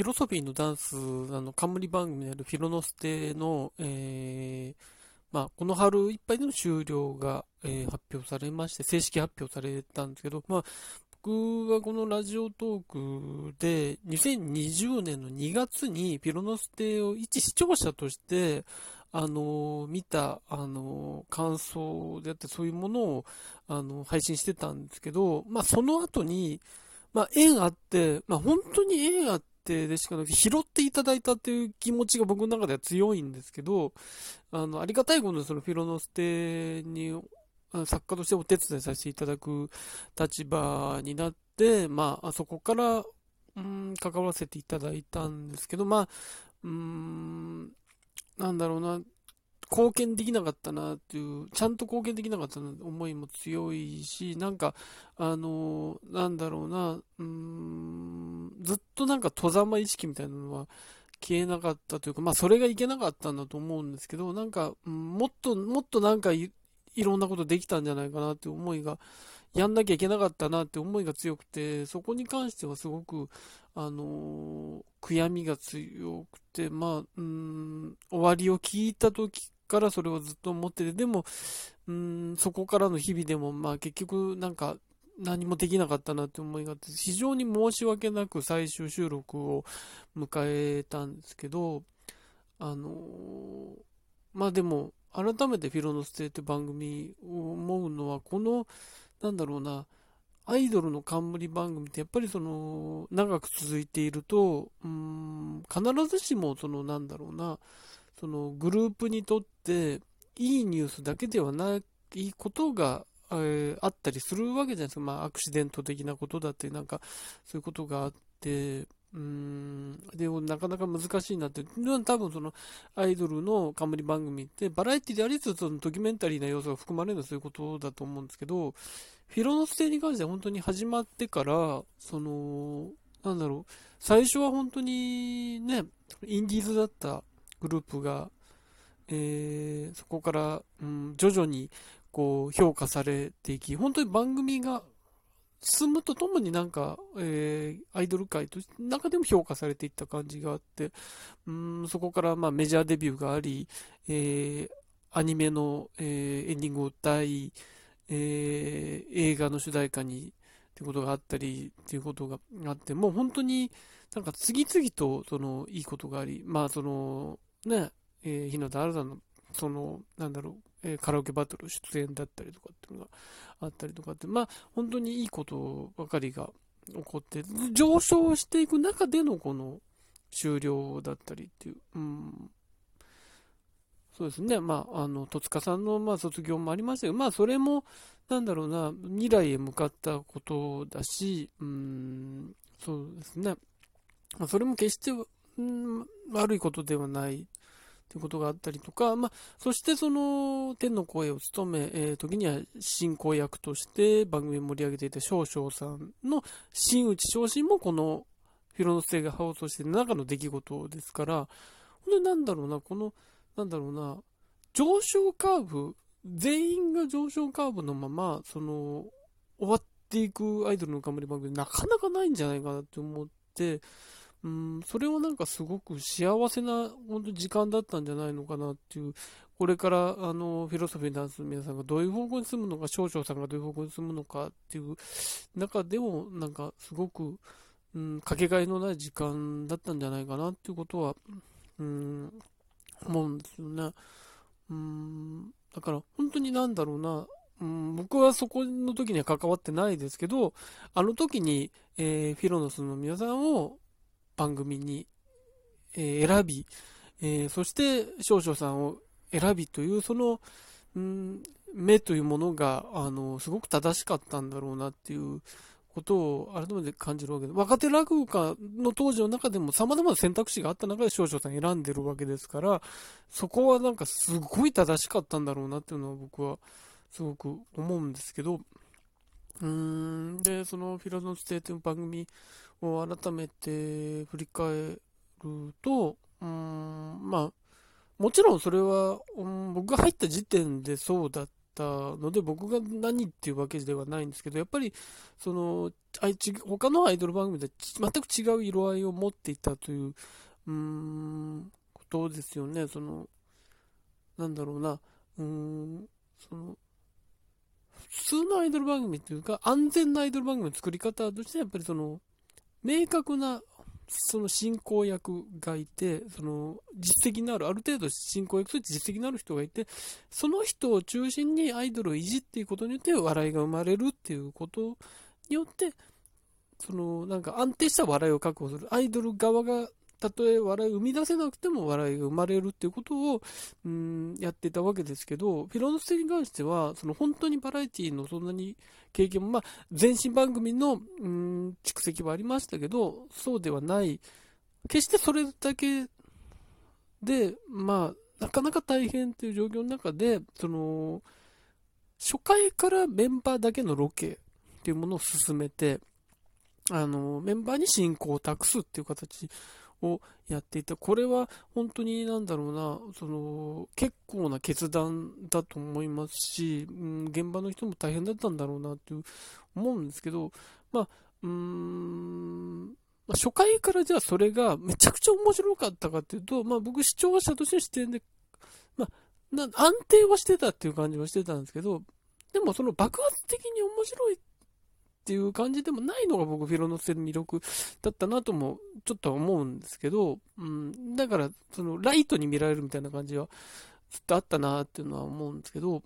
フィロソフィーのダンス、あの、冠番組であるフィロノステの、えー、まあ、この春いっぱいでの終了が、えー、発表されまして、正式発表されたんですけど、まあ、僕はこのラジオトークで、2020年の2月にフィロノステを一視聴者として、あの、見た、あの、感想であって、そういうものを、あの、配信してたんですけど、まあ、その後に、まあ、縁あって、まあ、本当に縁あってでしかなく、拾っていただいたっていう気持ちが僕の中では強いんですけど、あの、ありがたいことにそのフィロノステに、作家としてお手伝いさせていただく立場になって、まあ、そこから、うん、関わらせていただいたんですけど、まあ、うん、なんだろうな、貢献できなかったなっていう、ちゃんと貢献できなかったなって思いも強いし、なんか、あの、なんだろうな、うん、ずっとなんか戸ざま意識みたいなのは消えなかったというか、まあそれがいけなかったんだと思うんですけど、なんか、もっと、もっとなんかいろんなことできたんじゃないかなって思いが、やんなきゃいけなかったなって思いが強くて、そこに関してはすごく、あのー、悔やみが強くて、まあ、うん、終わりを聞いた時からそれをずっと思ってて、でも、うん、そこからの日々でも、まあ結局なんか何もできなかったなって思いがあって、非常に申し訳なく最終収録を迎えたんですけど、あのー、まあでも、改めてフィロノステって番組を思うのは、この、なんだろうな、アイドルの冠番組ってやっぱりその、長く続いていると、うん、必ずしもその、なんだろうな、そのグループにとっていいニュースだけではないことが、えー、あったりするわけじゃないですか。まあ、アクシデント的なことだって、なんか、そういうことがあって、うん、でもなかなか難しいなって、多分そのアイドルの冠番組ってバラエティでありつつドキュメンタリーな要素が含まれるのはそういうことだと思うんですけど、フィロノステに関しては本当に始まってから、その、なんだろう、最初は本当にね、インディーズだったグループが、えー、そこから、うん、徐々にこう評価されていき、本当に番組が進むとともになんか、えー、アイドル界と中でも評価されていった感じがあって、うん、そこからまあメジャーデビューがあり、えー、アニメの、えー、エンディングを歌い、えー、映画の主題歌にってことがあったりっていうことがあって、もう本当になんか次々とそのいいことがあり、まあそのね、えー、日向新さんのそのなんだろう、えー、カラオケバトル出演だったりとかっていうのがあったりとかって、まあ本当にいいことばかりが起こって、上昇していく中でのこの終了だったりっていう、うん、そうですね、まあ、あの戸塚さんのまあ卒業もありましたけど、まあ、それも、なんだろうな、未来へ向かったことだし、うん、そうですね、まあ、それも決して、悪いことではないということがあったりとか、まあ、そしてその天の声を務め、えー、時には進行役として番組を盛り上げていた少々さんの真打ち昇進もこのフィロノス星が放送している中の出来事ですから、本当になんだろうな、この、なんだろうな、上昇カーブ、全員が上昇カーブのまま、その、終わっていくアイドルの冠番組なかなかないんじゃないかなって思って、うん、それはなんかすごく幸せな本当時間だったんじゃないのかなっていう、これからあのフィロソフィーダンスの皆さんがどういう方向に進むのか、少々さんがどういう方向に進むのかっていう中でも、なんかすごく、うん、かけがえのない時間だったんじゃないかなっていうことは、うん、思うんですよね。うん、だから本当になんだろうな、うん、僕はそこの時には関わってないですけど、あの時に、えー、フィロノスの皆さんを番組に、え、選び、え、そして少々さんを選びという、その、うん、目というものが、あの、すごく正しかったんだろうなっていうことを改めて感じるわけで、若手落語家の当時の中でも様々な選択肢があった中で少々さん選んでるわけですから、そこはなんかすごい正しかったんだろうなっていうのは僕はすごく思うんですけど、うーん、で、そのフィロノステーという番組を改めて振り返ると、うん、まあ、もちろんそれは、うん、僕が入った時点でそうだったので、僕が何っていうわけではないんですけど、やっぱり、その、他のアイドル番組で全く違う色合いを持っていたという、うん、ことですよね。その、なんだろうな、うん、その、普通のアイドル番組っていうか、安全なアイドル番組の作り方として、やっぱりその、明確なその進行役がいて、その実績のある、ある程度進行役として実績のある人がいて、その人を中心にアイドルをいじっていくことによって笑いが生まれるっていうことによって、そのなんか安定した笑いを確保する。アイドル側がたとえ笑いを生み出せなくても笑いが生まれるっていうことを、うん、やってたわけですけど、フィロノステに関しては、その本当にバラエティのそんなに経験も、まあ、前身番組の、うん、蓄積はありましたけど、そうではない。決してそれだけで、まあ、なかなか大変っていう状況の中で、その、初回からメンバーだけのロケっていうものを進めて、あの、メンバーに進行を託すっていう形をやっていた。これは本当になんだろうな、その、結構な決断だと思いますし、うん、現場の人も大変だったんだろうなっていう思うんですけど、まあ、うーん、初回からじゃあそれがめちゃくちゃ面白かったかっていうと、まあ僕視聴者としての視点で、まあ、安定はしてたっていう感じはしてたんですけど、でもその爆発的に面白いっっていう感じでもないのが僕フィロノステの魅力だったなともちょっとは思うんですけど、うん、だからそのライトに見られるみたいな感じはずっとあったなっていうのは思うんですけど、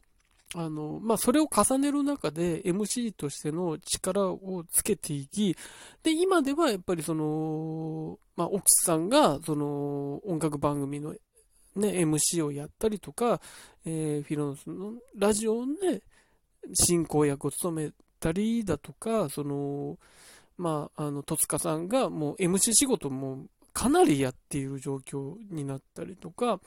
あの、まあ、それを重ねる中で MC としての力をつけていき、で、今ではやっぱりその、まあ、奥さんがその音楽番組のね、MC をやったりとか、えー、フィロノスのラジオで進行役を務めったりだとか、その、まあ、あの、戸塚さんがもう MC 仕事もかなりやっている状況になったりとか、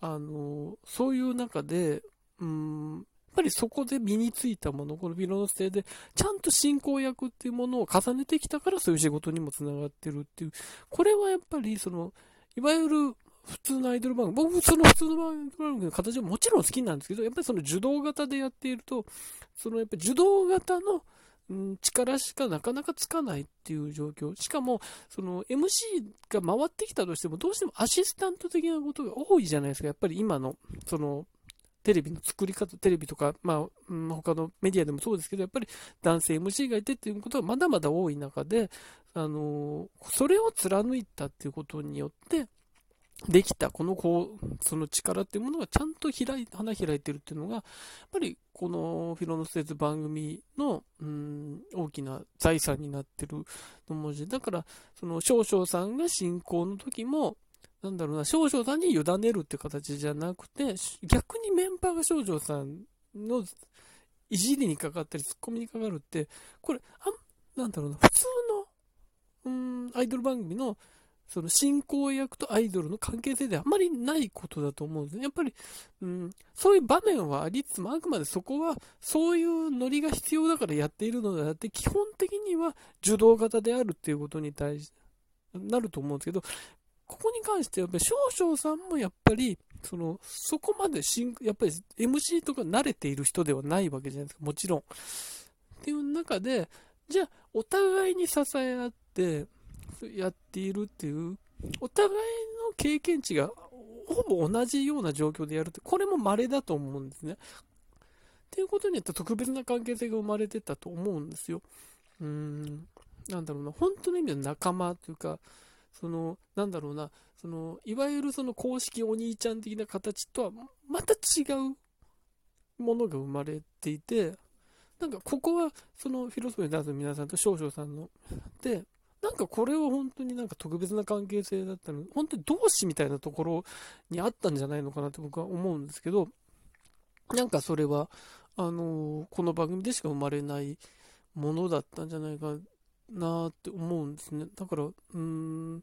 あの、そういう中で、うん、やっぱりそこで身についたもの、このビロのステで、ちゃんと進行役っていうものを重ねてきたからそういう仕事にもつながってるっていう、これはやっぱりその、いわゆる普通のアイドル番組、僕その普通の番組の形はもちろん好きなんですけど、やっぱりその受動型でやっていると、そのやっぱり受動型の、力しかなかなかつかないっていう状況。しかも、その MC が回ってきたとしても、どうしてもアシスタント的なことが多いじゃないですか。やっぱり今の、その、テレビの作り方、テレビとか、まあ、うん、他のメディアでもそうですけど、やっぱり男性 MC がいてっていうことがまだまだ多い中で、あのそれを貫いたっていうことによって、できた、このこう、その力っていうものがちゃんと開い、花開いてるっていうのが、やっぱりこのフィロノステーズ番組の、うん、大きな財産になってるの文字。だから、その少々さんが進行の時も、なんだろうな、少々さんに委ねるって形じゃなくて、逆にメンバーが少々さんのいじりにかかったり、ツッコミにかかるって、これ、あなんだろうな、普通の、うん、アイドル番組のその進行役とアイドルの関係性であんまりないことだと思うんですね。やっぱり、うん、そういう場面はありつつも、あくまでそこは、そういうノリが必要だからやっているのであって、基本的には受動型であるっていうことに対し、なると思うんですけど、ここに関しては、やっぱり少々さんもやっぱり、その、そこまでやっぱり MC とか慣れている人ではないわけじゃないですか、もちろん。っていう中で、じゃあ、お互いに支え合って、やっているっていう、お互いの経験値がほぼ同じような状況でやるって、これも稀だと思うんですね。っていうことによって特別な関係性が生まれてたと思うんですよ。うーん、なんだろうな、本当の意味で仲間というか、その、なんだろうな、その、いわゆるその公式お兄ちゃん的な形とはまた違うものが生まれていて、なんかここはそのフィロソフィーダンスの皆さんと少々さんので、なんかこれを本当になんか特別な関係性だったの、本当に同志みたいなところにあったんじゃないのかなって僕は思うんですけど、なんかそれは、あのこの番組でしか生まれないものだったんじゃないかなって思うんですね。だから、うーん、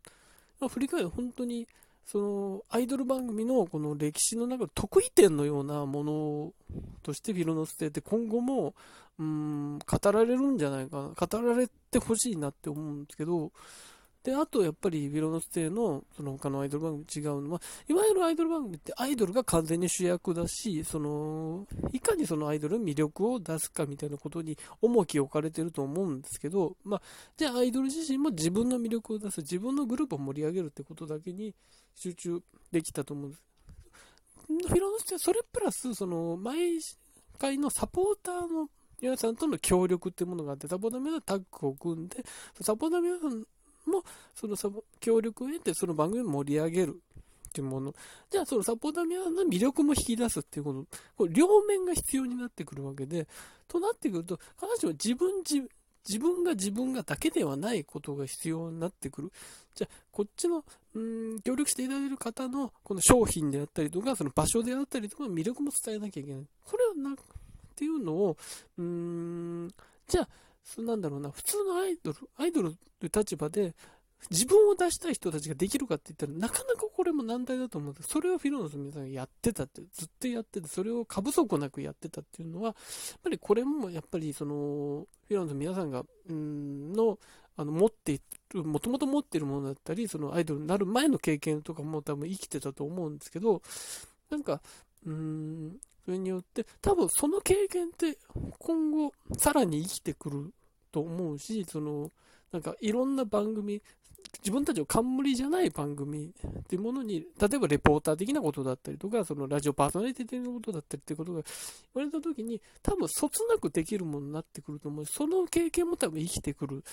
ま、振り返る本当に、そのアイドル番組のこの歴史の中の得意点のようなものとしてフィロノステって今後もうん語られるんじゃないかな語られてほしいなって思うんですけどで、あとやっぱりビロノステのその他のアイドル番組違うのは、いわゆるアイドル番組ってアイドルが完全に主役だし、その、いかにそのアイドルの魅力を出すかみたいなことに重きを置かれてると思うんですけど、まあ、じゃあアイドル自身も自分の魅力を出す、自分のグループを盛り上げるってことだけに集中できたと思うんです。フィロノステはそれプラス、その、毎回のサポーターの皆さんとの協力っていうものがあって、サポーターの皆さんタッグを組んで、サポーターの皆さんも、そのサ協力を得て、その番組を盛り上げるっていうもの。じゃあ、そのサポーターの魅力も引き出すっていうこと。これ両面が必要になってくるわけで、となってくると、必ずしも自分自、自分が自分がだけではないことが必要になってくる。じゃあ、こっちの、うん、協力していただける方の、この商品であったりとか、その場所であったりとか、魅力も伝えなきゃいけない。これはな、っていうのを、うん、じゃあ、そなんだろうな、普通のアイドル、アイドルという立場で、自分を出したい人たちができるかって言ったら、なかなかこれも難題だと思うんです。それをフィロノスの皆さんがやってたって、ずっとやってて、それを過不足なくやってたっていうのは、やっぱりこれもやっぱりその、フィロノスの皆さんが、うんの、あの、持っている、もともと持っているものだったり、そのアイドルになる前の経験とかも多分生きてたと思うんですけど、なんか、うん、それによって、多分その経験って今後さらに生きてくると思うし、その、なんかいろんな番組、自分たちの冠じゃない番組っていうものに、例えばレポーター的なことだったりとか、そのラジオパーソナリティ的なことだったりっていうことが言われた時に、多分そつなくできるものになってくると思う。し、その経験も多分生きてくる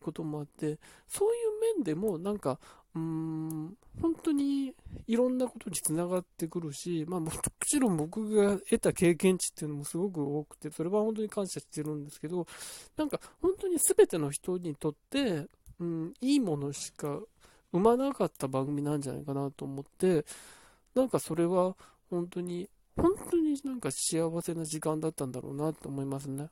こともあって、そういう面でもなんか、うーん、本当にいろんなことにつながってくるし、まあもちろん僕が得た経験値っていうのもすごく多くて、それは本当に感謝してるんですけど、なんか本当に全ての人にとって、うん、いいものしか生まなかった番組なんじゃないかなと思って、なんかそれは本当に、本当になんか幸せな時間だったんだろうなと思いますね。